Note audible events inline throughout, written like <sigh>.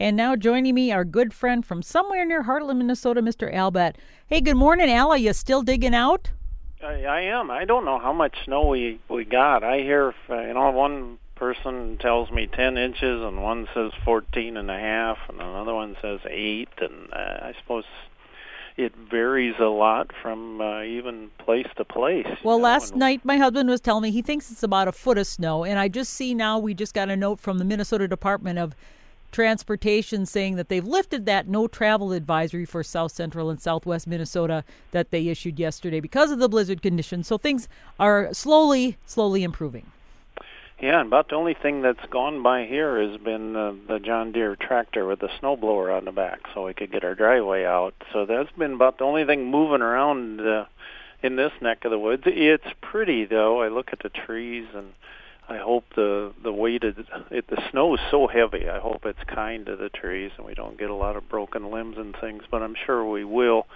And now joining me, our good friend from somewhere near Hartland, Minnesota, Mr. Al Batt. Hey, good morning, Al. Are you still digging out? I, I am. I don't know how much snow we we got. I hear, uh, you know, one person tells me 10 inches and one says 14 and a half and another one says 8 and uh, I suppose it varies a lot from uh, even place to place. Well, know, last and- night my husband was telling me he thinks it's about a foot of snow, and I just see now we just got a note from the Minnesota Department of Transportation saying that they've lifted that no travel advisory for south central and southwest Minnesota that they issued yesterday because of the blizzard conditions. So things are slowly, slowly improving. Yeah, and about the only thing that's gone by here has been uh, the John Deere tractor with the snowblower on the back, so we could get our driveway out. So that's been about the only thing moving around uh, in this neck of the woods. It's pretty though. I look at the trees, and I hope the the weight of it, the snow is so heavy. I hope it's kind to the trees, and we don't get a lot of broken limbs and things. But I'm sure we will.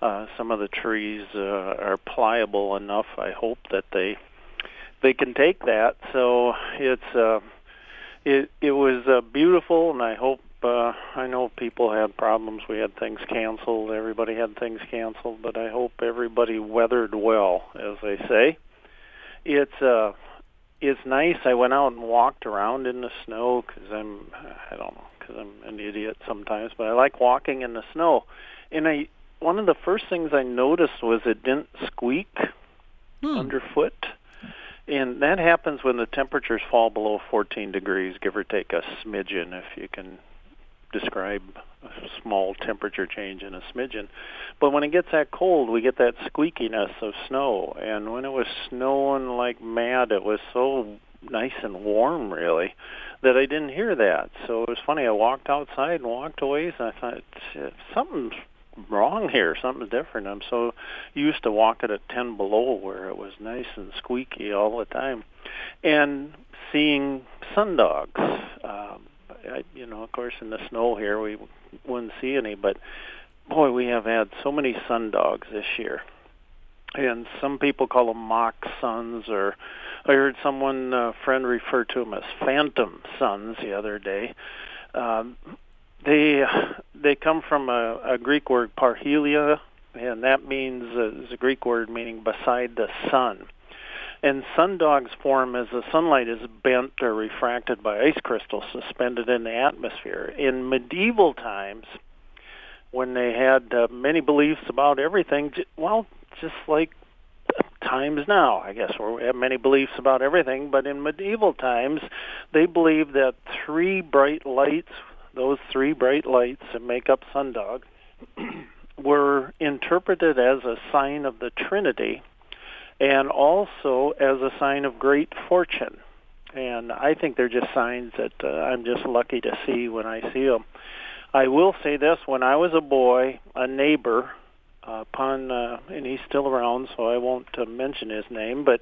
Uh, some of the trees uh, are pliable enough. I hope that they they can take that. So it's uh, it it was uh, beautiful, and I hope uh, I know people had problems. We had things canceled. Everybody had things canceled, but I hope everybody weathered well, as they say. It's uh, it's nice. I went out and walked around in the snow because I'm I don't know because I'm an idiot sometimes, but I like walking in the snow. And I one of the first things I noticed was it didn't squeak Hmm. underfoot. And that happens when the temperatures fall below 14 degrees, give or take a smidgen, if you can describe a small temperature change in a smidgen. But when it gets that cold, we get that squeakiness of snow. And when it was snowing like mad, it was so nice and warm, really, that I didn't hear that. So it was funny. I walked outside and walked away, and I thought, something's wrong here. Something's different. I'm so used to walking at 10 below where it was nice and squeaky all the time. And seeing sundogs. Um, I, you know, of course, in the snow here, we wouldn't see any, but boy, we have had so many sundogs this year. And some people call them mock suns, or I heard someone, a friend, refer to them as phantom suns the other day. Um, they they come from a, a Greek word parhelia, and that means uh, is a Greek word meaning beside the sun. And sundogs form as the sunlight is bent or refracted by ice crystals suspended in the atmosphere. In medieval times, when they had uh, many beliefs about everything, well, just like times now, I guess, where we have many beliefs about everything, but in medieval times, they believed that three bright lights those three bright lights that make up sundog <clears throat> were interpreted as a sign of the Trinity and also as a sign of great fortune. And I think they're just signs that uh, I'm just lucky to see when I see them. I will say this: when I was a boy, a neighbor uh, upon uh, and he's still around, so I won't uh, mention his name. But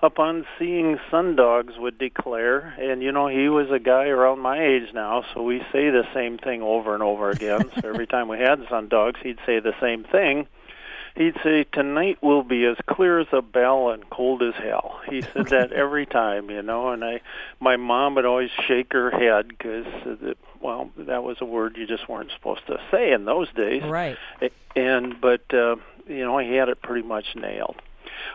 upon seeing sundogs, would declare, and you know he was a guy around my age now, so we say the same thing over and over again. <laughs> so every time we had sundogs, he'd say the same thing. He'd say, "Tonight will be as clear as a bell and cold as hell." He said that every time, you know. And I, my mom would always shake her head because, well, that was a word you just weren't supposed to say in those days. Right. And but uh, you know, he had it pretty much nailed.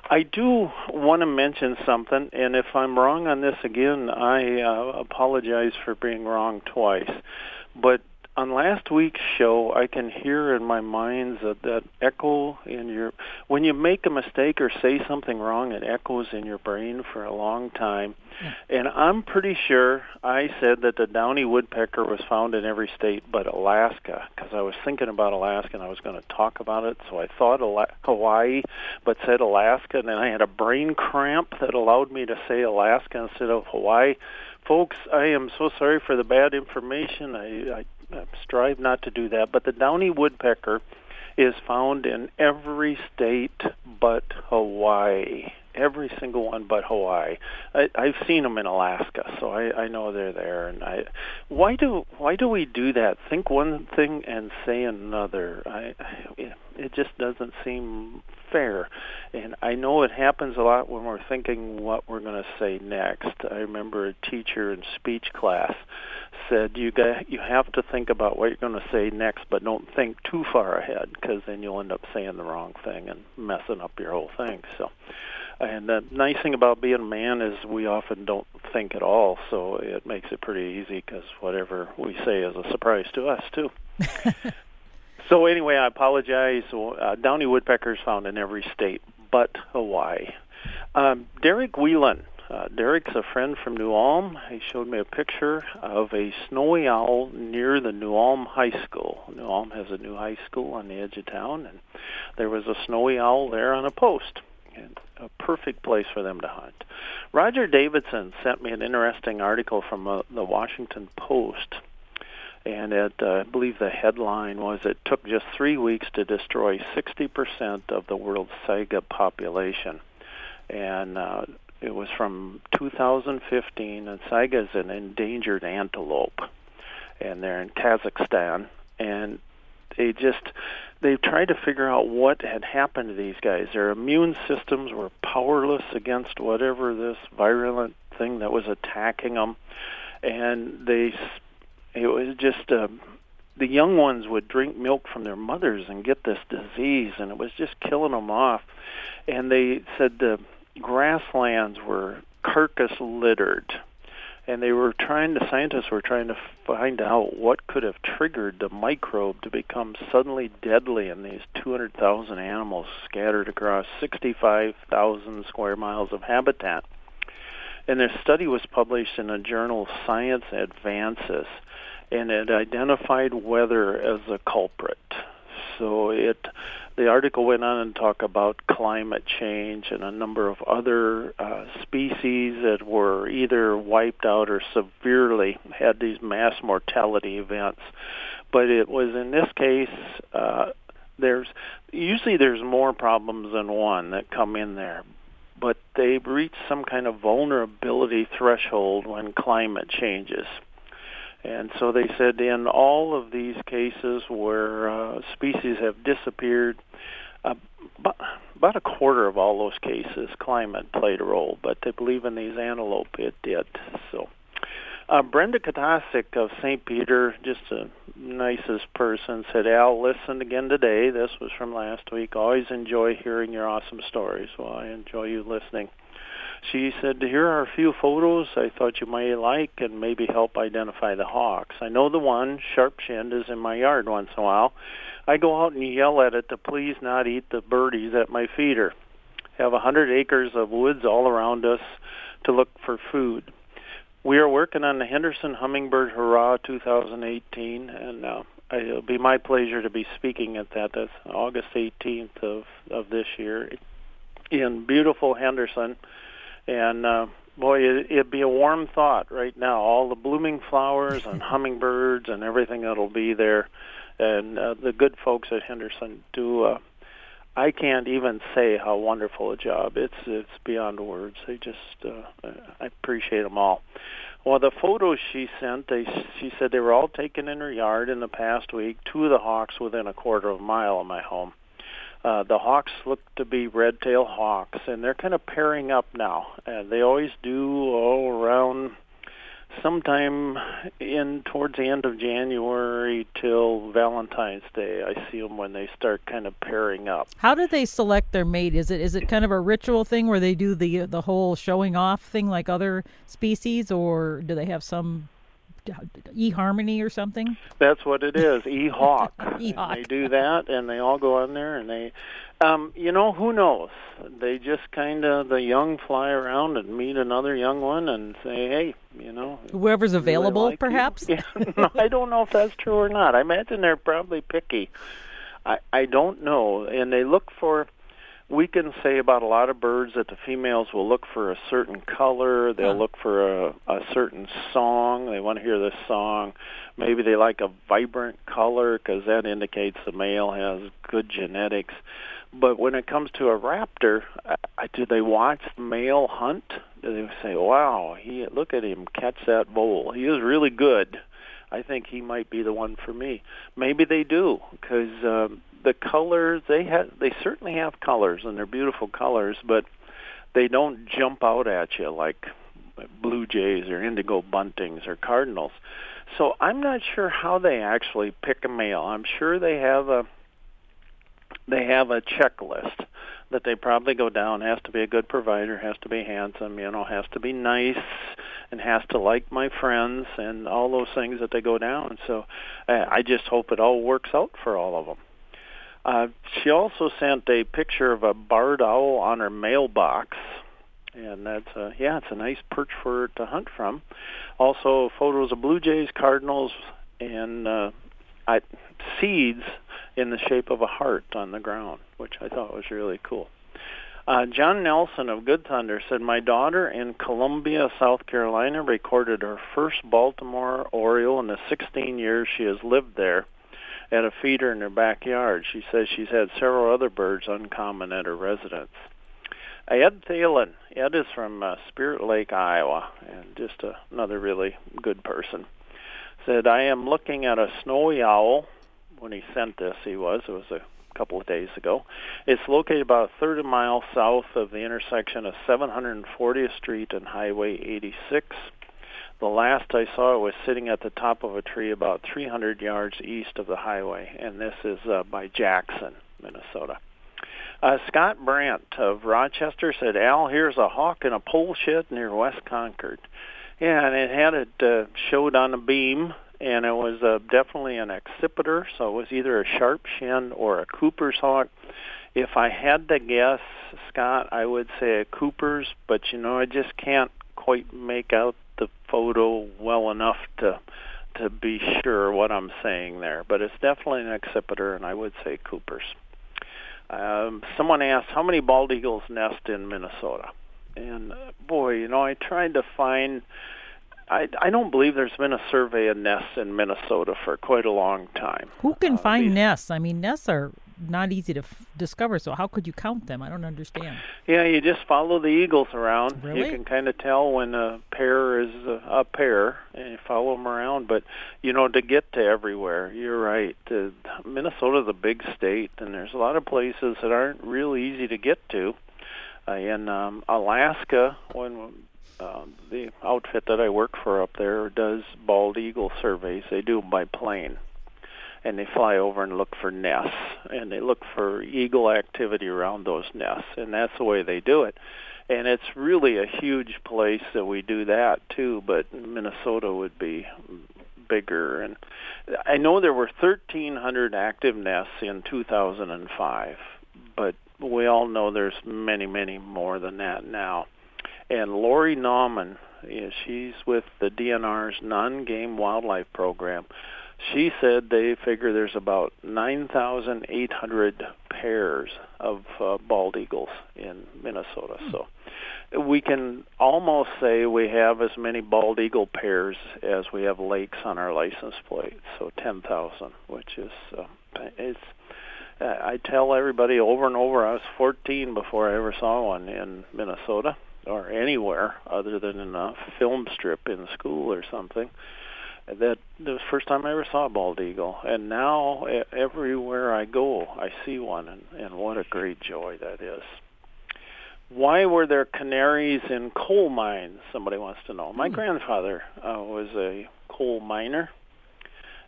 I do want to mention something, and if I'm wrong on this again, I uh, apologize for being wrong twice. But on last week's show, I can hear in my mind that, that echo in your when you make a mistake or say something wrong, it echoes in your brain for a long time. And I'm pretty sure I said that the downy woodpecker was found in every state but Alaska because I was thinking about Alaska and I was going to talk about it. So I thought Ala- Hawaii, but said Alaska, and then I had a brain cramp that allowed me to say Alaska instead of Hawaii. Folks, I am so sorry for the bad information. I, I, I strive not to do that. But the downy woodpecker is found in every state but Hawaii. Every single one but Hawaii. I, I've seen them in Alaska, so I, I know they're there. And I, why do why do we do that? Think one thing and say another. I, I it just doesn't seem fair. And I know it happens a lot when we're thinking what we're going to say next. I remember a teacher in speech class said you got you have to think about what you're going to say next, but don't think too far ahead because then you'll end up saying the wrong thing and messing up your whole thing. So and the nice thing about being a man is we often don't think at all, so it makes it pretty easy because whatever we say is a surprise to us too. <laughs> so anyway, I apologize. Uh, downy woodpeckers found in every state but Hawaii. Um, Derek Whelan. Uh, Derek's a friend from New Ulm. He showed me a picture of a snowy owl near the New Ulm High School. New Ulm has a new high school on the edge of town, and there was a snowy owl there on a post. And a perfect place for them to hunt. Roger Davidson sent me an interesting article from uh, the Washington Post, and it, uh, I believe the headline was it took just three weeks to destroy 60% of the world's saiga population, and uh, it was from 2015. And saiga is an endangered antelope, and they're in Kazakhstan, and they just they tried to figure out what had happened to these guys. Their immune systems were powerless against whatever this virulent thing that was attacking them, and they it was just uh, the young ones would drink milk from their mothers and get this disease, and it was just killing them off. And they said the grasslands were carcass littered and they were trying the scientists were trying to find out what could have triggered the microbe to become suddenly deadly in these 200,000 animals scattered across 65,000 square miles of habitat. And their study was published in a journal Science Advances and it identified weather as a culprit. So it the article went on and talked about climate change and a number of other uh, species that were either wiped out or severely had these mass mortality events. But it was in this case, uh, there's usually there's more problems than one that come in there, but they reach some kind of vulnerability threshold when climate changes. And so they said in all of these cases where uh, species have disappeared, uh, about a quarter of all those cases, climate played a role, but they believe in these antelope it did. So, uh, Brenda Katasic of St. Peter, just the nicest person, said, Al, listen again today. This was from last week. Always enjoy hearing your awesome stories. Well, I enjoy you listening. She said, Here are a few photos I thought you might like and maybe help identify the hawks. I know the one, sharp shinned, is in my yard once in a while. I go out and yell at it to please not eat the birdies at my feeder. Have a hundred acres of woods all around us to look for food. We are working on the Henderson Hummingbird Hurrah 2018, and uh, it'll be my pleasure to be speaking at that. That's August 18th of of this year in beautiful Henderson and uh, boy, it, it'd be a warm thought right now. All the blooming flowers and <laughs> hummingbirds and everything that'll be there, and uh, the good folks at Henderson do. Uh, I can't even say how wonderful a job. It's it's beyond words. They just uh, I appreciate them all. Well, the photos she sent, they she said they were all taken in her yard in the past week. Two of the hawks within a quarter of a mile of my home. Uh, the hawks look to be red-tailed hawks, and they're kind of pairing up now. Uh, they always do all around sometime in towards the end of January till Valentine's Day. I see them when they start kind of pairing up. How do they select their mate? Is it is it kind of a ritual thing where they do the the whole showing off thing like other species, or do they have some eHarmony or something? That's what it is, <laughs> eHawk. <laughs> eHawk. They do that, and they all go on there, and they, um, you know, who knows? They just kind of the young fly around and meet another young one and say, hey, you know, whoever's available, like perhaps. Yeah, <laughs> no, I don't know if that's true or not. I imagine they're probably picky. I I don't know, and they look for we can say about a lot of birds that the females will look for a certain color, they'll look for a, a certain song, they want to hear this song. Maybe they like a vibrant color because that indicates the male has good genetics. But when it comes to a raptor, I, do they watch the male hunt? Do they say, "Wow, he look at him catch that vole. He is really good." I think he might be the one for me. Maybe they do because um, the colors they have they certainly have colors and they're beautiful colors, but they don't jump out at you like blue jays or indigo buntings or cardinals. So I'm not sure how they actually pick a male. I'm sure they have a they have a checklist that they probably go down. Has to be a good provider, has to be handsome, you know, has to be nice, and has to like my friends, and all those things that they go down. So uh, I just hope it all works out for all of them. Uh, she also sent a picture of a barred owl on her mailbox, and that's uh, yeah, it's a nice perch for her to hunt from. Also, photos of blue jays, cardinals, and uh, I, seeds in the shape of a heart on the ground, which I thought was really cool. Uh, John Nelson of Good Thunder said, My daughter in Columbia, South Carolina, recorded her first Baltimore Oriole in the 16 years she has lived there at a feeder in her backyard. She says she's had several other birds uncommon at her residence. Ed Thalen. Ed is from uh, Spirit Lake, Iowa, and just a, another really good person. Said, I am looking at a snowy owl. When he sent this, he was. It was a couple of days ago. It's located about a third of a mile south of the intersection of 740th Street and Highway 86. The last I saw it was sitting at the top of a tree about 300 yards east of the highway, and this is uh, by Jackson, Minnesota. Uh, Scott Brandt of Rochester said, Al, here's a hawk in a pole shed near West Concord. Yeah, and it had it uh, showed on a beam, and it was uh, definitely an accipiter, so it was either a sharp shin or a Cooper's hawk. If I had to guess, Scott, I would say a Cooper's, but you know, I just can't quite make out the photo well enough to to be sure what I'm saying there. But it's definitely an accipiter, and I would say Cooper's. Um, someone asked how many bald eagles nest in Minnesota, and uh, boy, you know, I tried to find. I, I don't believe there's been a survey of nests in Minnesota for quite a long time. Who can uh, find these, nests? I mean, nests are not easy to f- discover. So how could you count them? I don't understand. Yeah, you just follow the eagles around. Really? You can kind of tell when a pair is a, a pair, and you follow them around. But you know, to get to everywhere, you're right. Uh, Minnesota's a big state, and there's a lot of places that aren't really easy to get to. Uh, in um, Alaska, when uh, the outfit that I work for up there does bald eagle surveys, they do them by plane and they fly over and look for nests and they look for eagle activity around those nests and that's the way they do it. And it's really a huge place that we do that too but minnesota would be bigger. And i know there were 1300 active nests in 2005 but we all know there's many many more than that now. And Lori Naumann yeah, she's with the dnr's non-game wildlife program she said they figure there's about 9,800 pairs of uh, bald eagles in Minnesota. Hmm. So we can almost say we have as many bald eagle pairs as we have lakes on our license plate. So 10,000, which is uh, it's. Uh, I tell everybody over and over. I was 14 before I ever saw one in Minnesota or anywhere other than in a film strip in school or something that the first time I ever saw a bald eagle, and now everywhere I go, I see one, and, and what a great joy that is. Why were there canaries in coal mines? Somebody wants to know. My hmm. grandfather uh, was a coal miner,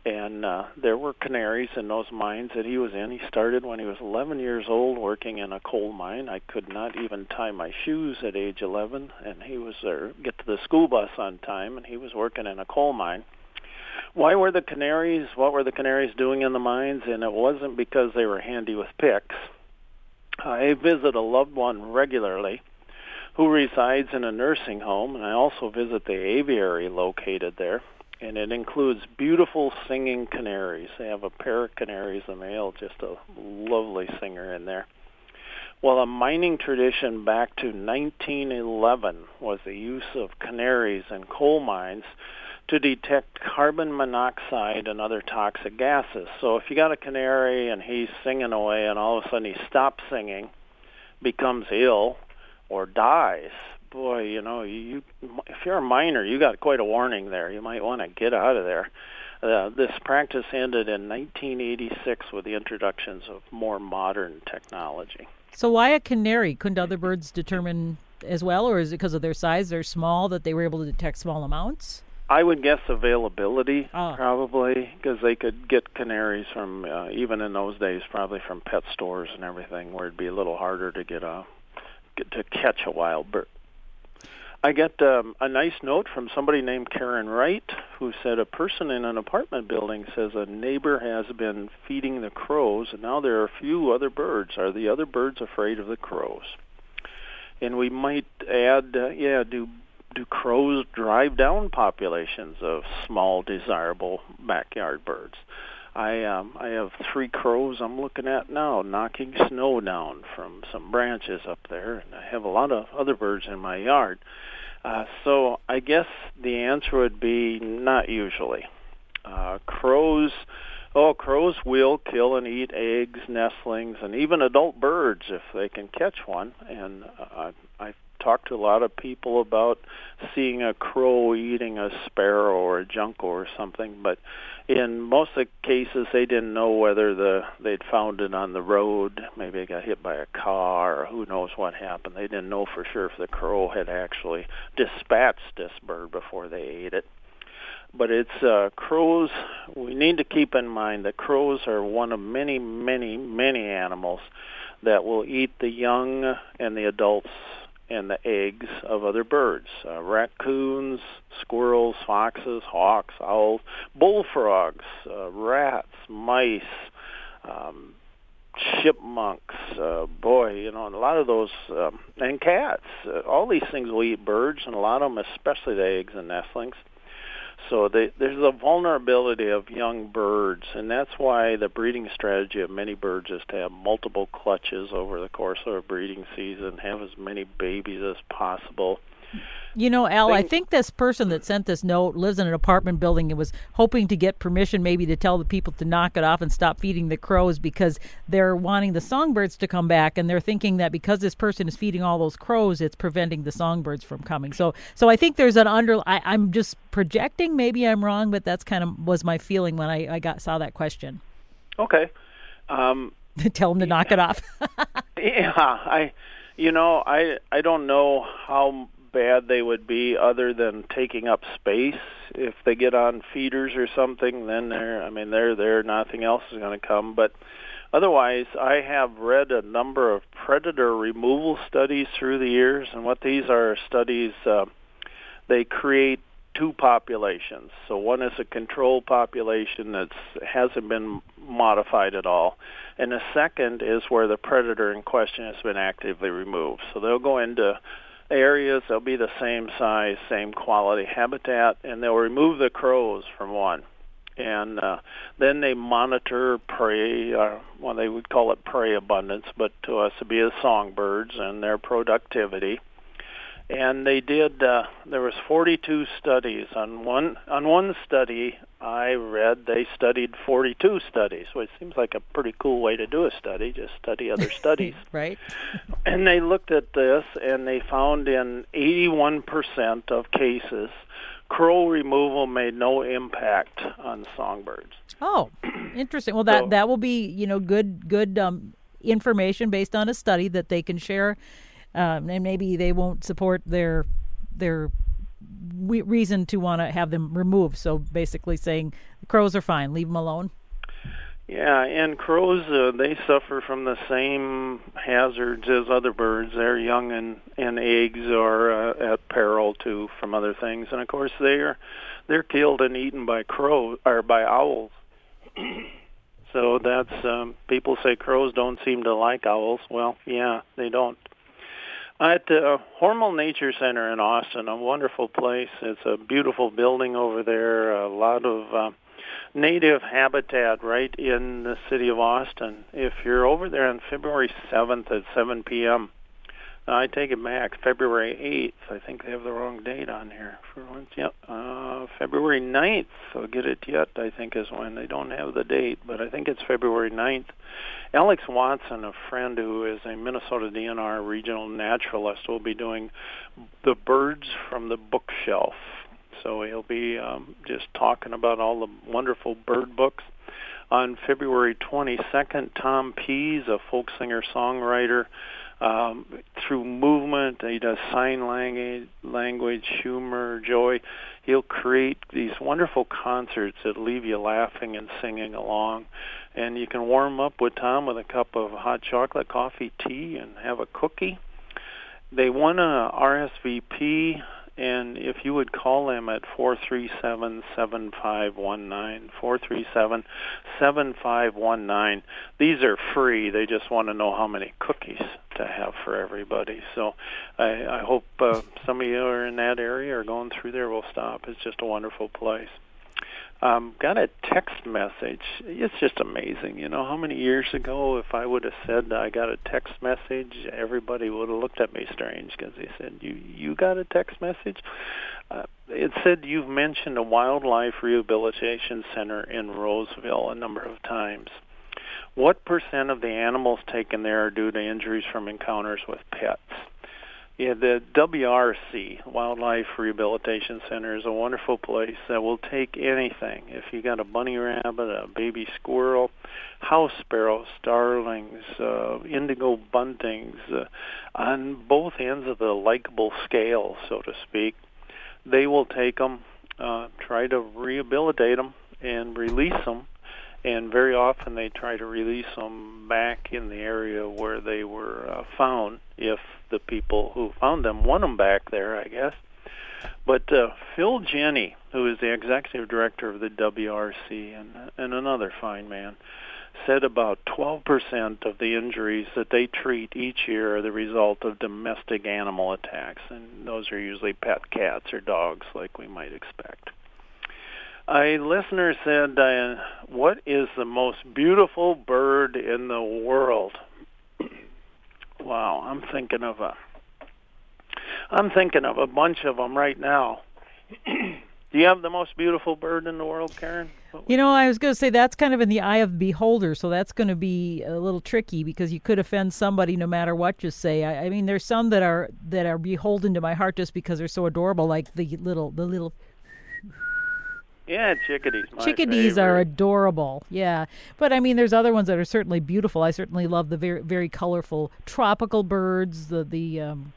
and uh, there were canaries in those mines that he was in. He started when he was 11 years old working in a coal mine. I could not even tie my shoes at age 11, and he was there get to the school bus on time, and he was working in a coal mine why were the canaries? What were the canaries doing in the mines? And it wasn't because they were handy with picks. I visit a loved one regularly who resides in a nursing home, and I also visit the aviary located there. And it includes beautiful singing canaries. They have a pair of canaries, a male, just a lovely singer in there. Well, a mining tradition back to 1911 was the use of canaries in coal mines to detect carbon monoxide and other toxic gases. So if you got a canary and he's singing away and all of a sudden he stops singing, becomes ill, or dies, boy, you know, you if you're a miner, you got quite a warning there. You might want to get out of there. Uh, this practice ended in 1986 with the introductions of more modern technology. So why a canary? Couldn't other birds determine as well, or is it because of their size? They're small that they were able to detect small amounts. I would guess availability, oh. probably, because they could get canaries from uh, even in those days, probably from pet stores and everything, where it'd be a little harder to get a get, to catch a wild bird. I get um, a nice note from somebody named Karen Wright who said a person in an apartment building says a neighbor has been feeding the crows and now there are a few other birds. Are the other birds afraid of the crows? And we might add, uh, yeah, do do crows drive down populations of small desirable backyard birds? I um, I have three crows I'm looking at now knocking snow down from some branches up there, and I have a lot of other birds in my yard. Uh, so I guess the answer would be not usually. Uh, crows, oh, crows will kill and eat eggs, nestlings, and even adult birds if they can catch one. And uh, I've talked to a lot of people about seeing a crow eating a sparrow or a junco or something, but in most of the cases they didn't know whether the they'd found it on the road maybe it got hit by a car or who knows what happened. They didn't know for sure if the crow had actually dispatched this bird before they ate it. But it's uh, crows we need to keep in mind that crows are one of many many many animals that will eat the young and the adults and the eggs of other birds uh, raccoons, squirrels, foxes, hawks, owls, bullfrogs, uh, rats, mice, um, chipmunks. Uh, boy, you know, and a lot of those, um, and cats. Uh, all these things will eat birds, and a lot of them, especially the eggs and nestlings. So they, there's a vulnerability of young birds, and that's why the breeding strategy of many birds is to have multiple clutches over the course of a breeding season, have as many babies as possible. You know, Al, I think this person that sent this note lives in an apartment building and was hoping to get permission maybe to tell the people to knock it off and stop feeding the crows because they're wanting the songbirds to come back and they're thinking that because this person is feeding all those crows, it's preventing the songbirds from coming. So so I think there's an under I, I'm just projecting, maybe I'm wrong, but that's kind of was my feeling when I, I got saw that question. Okay. Um, <laughs> tell them to knock it off. <laughs> yeah, I you know, I I don't know how bad they would be other than taking up space. If they get on feeders or something, then they're I mean they're there. Nothing else is going to come. But otherwise, I have read a number of predator removal studies through the years, and what these are studies. Uh, they create two populations. So one is a control population that hasn't been modified at all, and the second is where the predator in question has been actively removed. So they'll go into areas. They'll be the same size, same quality habitat, and they'll remove the crows from one. And uh, then they monitor prey, uh, well, they would call it prey abundance, but to us it'd be the songbirds and their productivity and they did uh, there was 42 studies. On one on one study i read they studied 42 studies. Which seems like a pretty cool way to do a study just study other <laughs> studies. Right. And they looked at this and they found in 81% of cases crow removal made no impact on songbirds. Oh interesting. Well that so, that will be you know good good um, information based on a study that they can share um, and maybe they won't support their their we- reason to want to have them removed. So basically, saying crows are fine, leave them alone. Yeah, and crows uh, they suffer from the same hazards as other birds. Their young and, and eggs are uh, at peril too from other things, and of course they are they're killed and eaten by crows or by owls. <clears throat> so that's um, people say crows don't seem to like owls. Well, yeah, they don't. At the Hormel Nature Center in Austin, a wonderful place. It's a beautiful building over there. A lot of uh, native habitat right in the city of Austin. If you're over there on February 7th at 7 p.m., I take it back. February 8th. I think they have the wrong date on here. For once, yep. Uh, February 9th. I'll get it yet. I think is when they don't have the date, but I think it's February 9th. Alex Watson, a friend who is a Minnesota DNR regional naturalist, will be doing the birds from the bookshelf. So he'll be um, just talking about all the wonderful bird books. On February 22nd, Tom Pease, a folk singer songwriter, um, through movement, he does sign language, language, humor, joy. He'll create these wonderful concerts that leave you laughing and singing along. And you can warm up with Tom with a cup of hot chocolate, coffee, tea, and have a cookie. They won a RSVP and if you would call them at 437-7519, 437-7519. These are free. They just want to know how many cookies to have for everybody. So I, I hope uh, some of you are in that area or going through there will stop. It's just a wonderful place um, got a text message. It's just amazing, you know, how many years ago, if I would have said I got a text message, everybody would have looked at me strange because they said, "You you got a text message?" Uh, it said you've mentioned a wildlife rehabilitation center in Roseville a number of times. What percent of the animals taken there are due to injuries from encounters with pets? Yeah, the WRC Wildlife Rehabilitation Center is a wonderful place that will take anything. If you got a bunny rabbit, a baby squirrel, house sparrows, starlings, uh, indigo buntings, uh, on both ends of the likable scale, so to speak, they will take them, uh, try to rehabilitate them, and release them and very often they try to release them back in the area where they were uh, found if the people who found them want them back there, I guess. But uh, Phil Jenni, who is the executive director of the WRC and, and another fine man, said about 12% of the injuries that they treat each year are the result of domestic animal attacks, and those are usually pet cats or dogs, like we might expect. A listener said, Diane, "What is the most beautiful bird in the world?" <clears throat> wow, I'm thinking of a. I'm thinking of a bunch of them right now. <clears throat> Do you have the most beautiful bird in the world, Karen? You know, I was going to say that's kind of in the eye of the beholder, so that's going to be a little tricky because you could offend somebody no matter what you say. I, I mean, there's some that are that are beholden to my heart just because they're so adorable, like the little the little yeah, chickadees. chickadees favorite. are adorable. Yeah, but I mean, there's other ones that are certainly beautiful. I certainly love the very very colorful tropical birds. The the um,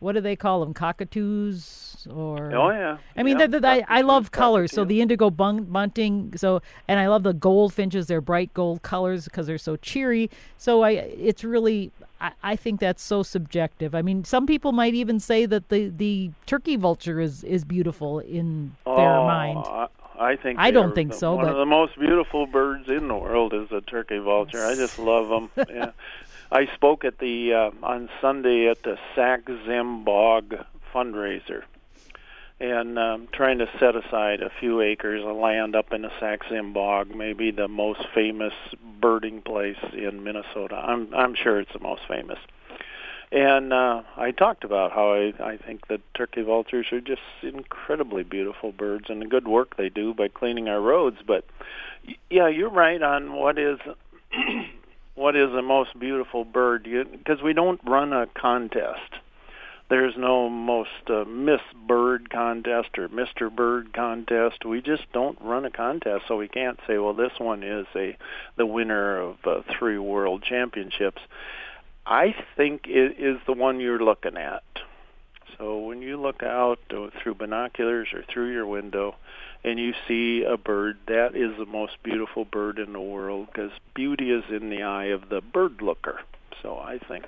what do they call them? Cockatoos or? Oh yeah. I mean, yeah. the, the, I, I love colors. So the indigo bun- bunting. So and I love the goldfinches. They're bright gold colors because they're so cheery. So I it's really I, I think that's so subjective. I mean, some people might even say that the the turkey vulture is is beautiful in oh, their mind. I think I don't think the, so. One but of the most beautiful birds in the world is a turkey vulture. I just love them. <laughs> yeah. I spoke at the uh, on Sunday at the Sax-Zim Bog fundraiser, and um, trying to set aside a few acres of land up in the Sax-Zim Bog, maybe the most famous birding place in Minnesota. I'm I'm sure it's the most famous. And uh, I talked about how I, I think that turkey vultures are just incredibly beautiful birds and the good work they do by cleaning our roads. But yeah, you're right on what is <clears throat> what is the most beautiful bird because we don't run a contest. There's no most uh, Miss Bird contest or Mr. Bird contest. We just don't run a contest, so we can't say, well, this one is a the winner of uh, three world championships I think it is the one you're looking at. So when you look out through binoculars or through your window and you see a bird, that is the most beautiful bird in the world because beauty is in the eye of the bird looker. So I think.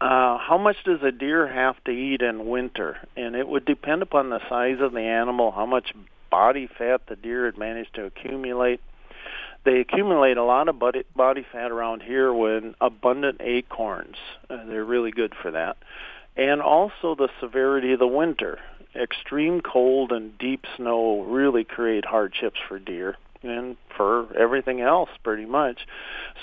Uh, how much does a deer have to eat in winter? And it would depend upon the size of the animal, how much body fat the deer had managed to accumulate they accumulate a lot of body, body fat around here with abundant acorns. Uh, they're really good for that. And also the severity of the winter. Extreme cold and deep snow really create hardships for deer and for everything else pretty much.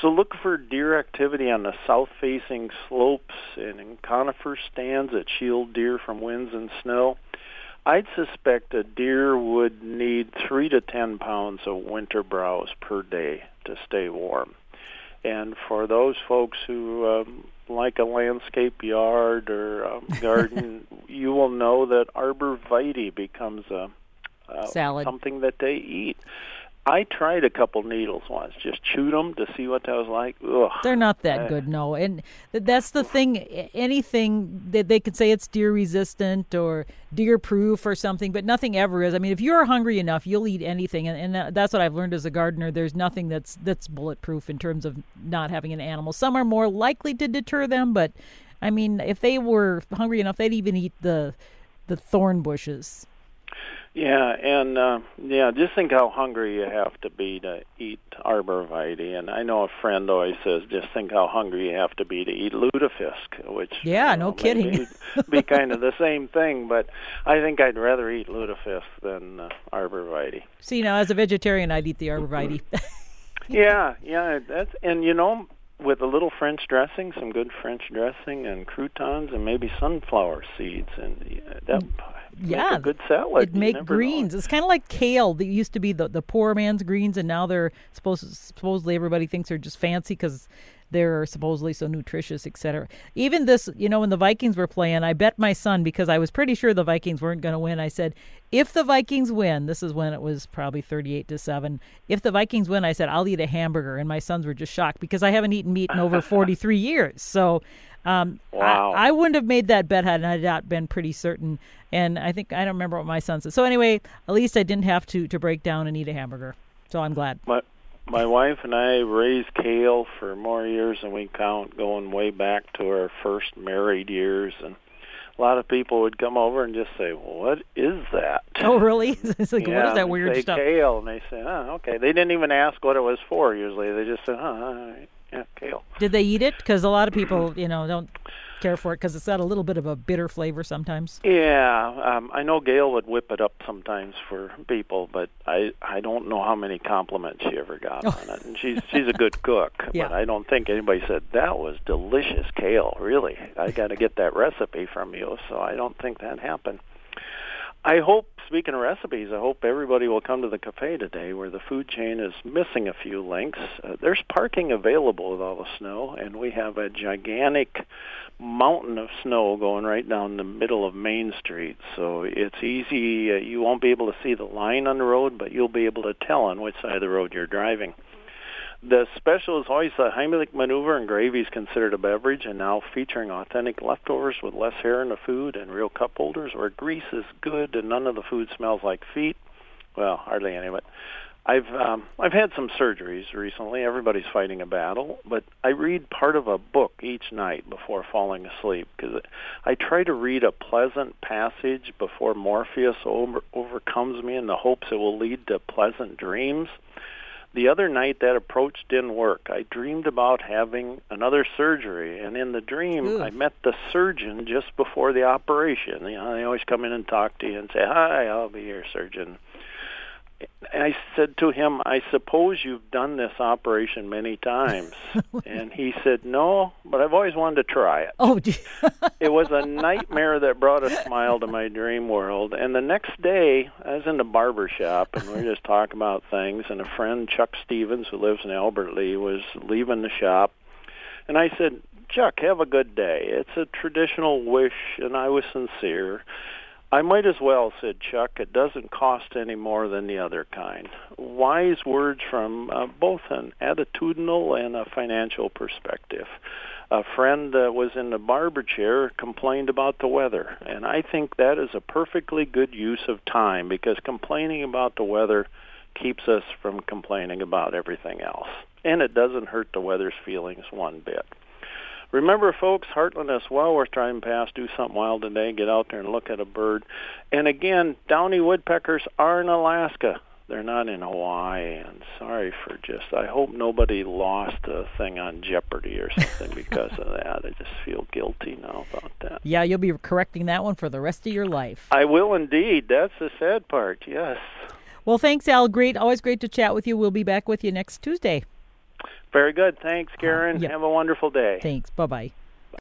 So look for deer activity on the south-facing slopes and in conifer stands that shield deer from winds and snow. I'd suspect a deer would need three to ten pounds of winter browse per day to stay warm. And for those folks who um, like a landscape yard or um, <laughs> garden, you will know that arborvitae becomes a uh, salad something that they eat. I tried a couple needles once, just chewed them to see what that was like. Ugh. They're not that eh. good, no. And that's the thing. Anything that they could say it's deer resistant or deer proof or something, but nothing ever is. I mean, if you're hungry enough, you'll eat anything, and, and that's what I've learned as a gardener. There's nothing that's that's bulletproof in terms of not having an animal. Some are more likely to deter them, but I mean, if they were hungry enough, they'd even eat the the thorn bushes. Yeah, and uh, yeah, just think how hungry you have to be to eat arborvitae. And I know a friend always says, just think how hungry you have to be to eat lutefisk, which yeah, you know, no kidding, be kind of the same thing. But I think I'd rather eat lutefisk than uh, arborvitae. See, now as a vegetarian, I'd eat the arborvitae. <laughs> yeah, yeah, that's and you know with a little French dressing, some good French dressing, and croutons, and maybe sunflower seeds, and that yeah, good salad. It make greens. Know. It's kind of like kale. That used to be the the poor man's greens, and now they're supposed supposedly everybody thinks they're just fancy because they're supposedly so nutritious, etc. Even this, you know, when the Vikings were playing, I bet my son because I was pretty sure the Vikings weren't going to win. I said, if the Vikings win, this is when it was probably thirty-eight to seven. If the Vikings win, I said I'll eat a hamburger, and my sons were just shocked because I haven't eaten meat in over <laughs> forty-three years. So. Um, wow. I, I, wouldn't have made that bet had I not been pretty certain. And I think I don't remember what my son said. So anyway, at least I didn't have to to break down and eat a hamburger. So I'm glad. My my wife and I raised kale for more years than we count, going way back to our first married years, and a lot of people would come over and just say, well, "What is that?" <laughs> Oh, really? <laughs> it's like, yeah, what is that weird say stuff? Kale, and they say, "Oh, okay." They didn't even ask what it was for. Usually, they just said, "Oh, all right, yeah, kale." Did they eat it? Because a lot of people, you know, don't care for it because it's got a little bit of a bitter flavor sometimes. Yeah, um, I know Gail would whip it up sometimes for people, but I I don't know how many compliments she ever got Oh. on it. And she's she's a good cook, <laughs> Yeah. but I don't think anybody said that was delicious kale. Really, I got to get that recipe from you. So I don't think that happened. I hope, speaking of recipes, I hope everybody will come to the cafe today where the food chain is missing a few links. Uh, there's parking available with all the snow, and we have a gigantic mountain of snow going right down the middle of Main Street. So it's easy. Uh, you won't be able to see the line on the road, but you'll be able to tell on which side of the road you're driving. The special is always the Heimlich maneuver, and gravy is considered a beverage, and now featuring authentic leftovers with less hair in the food and real cup holders, where grease is good and none of the food smells like feet. Well, hardly any of it. I've um, I've had some surgeries recently. Everybody's fighting a battle, but I read part of a book each night before falling asleep because I try to read a pleasant passage before Morpheus over, overcomes me in the hopes it will lead to pleasant dreams the other night that approach didn't work. I dreamed about having another surgery, and in the dream, Ooh. I met the surgeon just before the operation. You know, they always come in and talk to you and say, "Hi, I'll be your surgeon." And I said to him, "I suppose you've done this operation many times." <laughs> and he said, "No, but I've always wanted to try it." Oh, <laughs> it was a nightmare that brought a smile to my dream world. And the next day, I was in the barber shop, and we were just talking about things. And a friend, Chuck Stevens, who lives in Albert Lea, was leaving the shop. And I said, Chuck, have a good day. It's a traditional wish, and I was sincere. I might as well, said Chuck. It doesn't cost any more than the other kind. Wise words from uh, both an attitudinal and a financial perspective. A friend that was in the barber chair, complained about the weather, and I think that is a perfectly good use of time because complaining about the weather keeps us from complaining about everything else, and it doesn't hurt the weather's feelings one bit. Remember, folks, Heartland as well. We're trying past do something wild today. Get out there and look at a bird. And again, downy woodpeckers are in Alaska. They're not in Hawaii. And sorry for just. I hope nobody lost a thing on Jeopardy or something <laughs> because of that. I just feel guilty now about that. yeah, you'll be correcting that one for the rest of your life. I will indeed. That's the sad part. Yes. Well, thanks, Al. Great, always great to chat with you. We'll be back with you next Tuesday. Very good. Thanks, Karen. Uh, yep. Have a wonderful day. Thanks. Bye bye.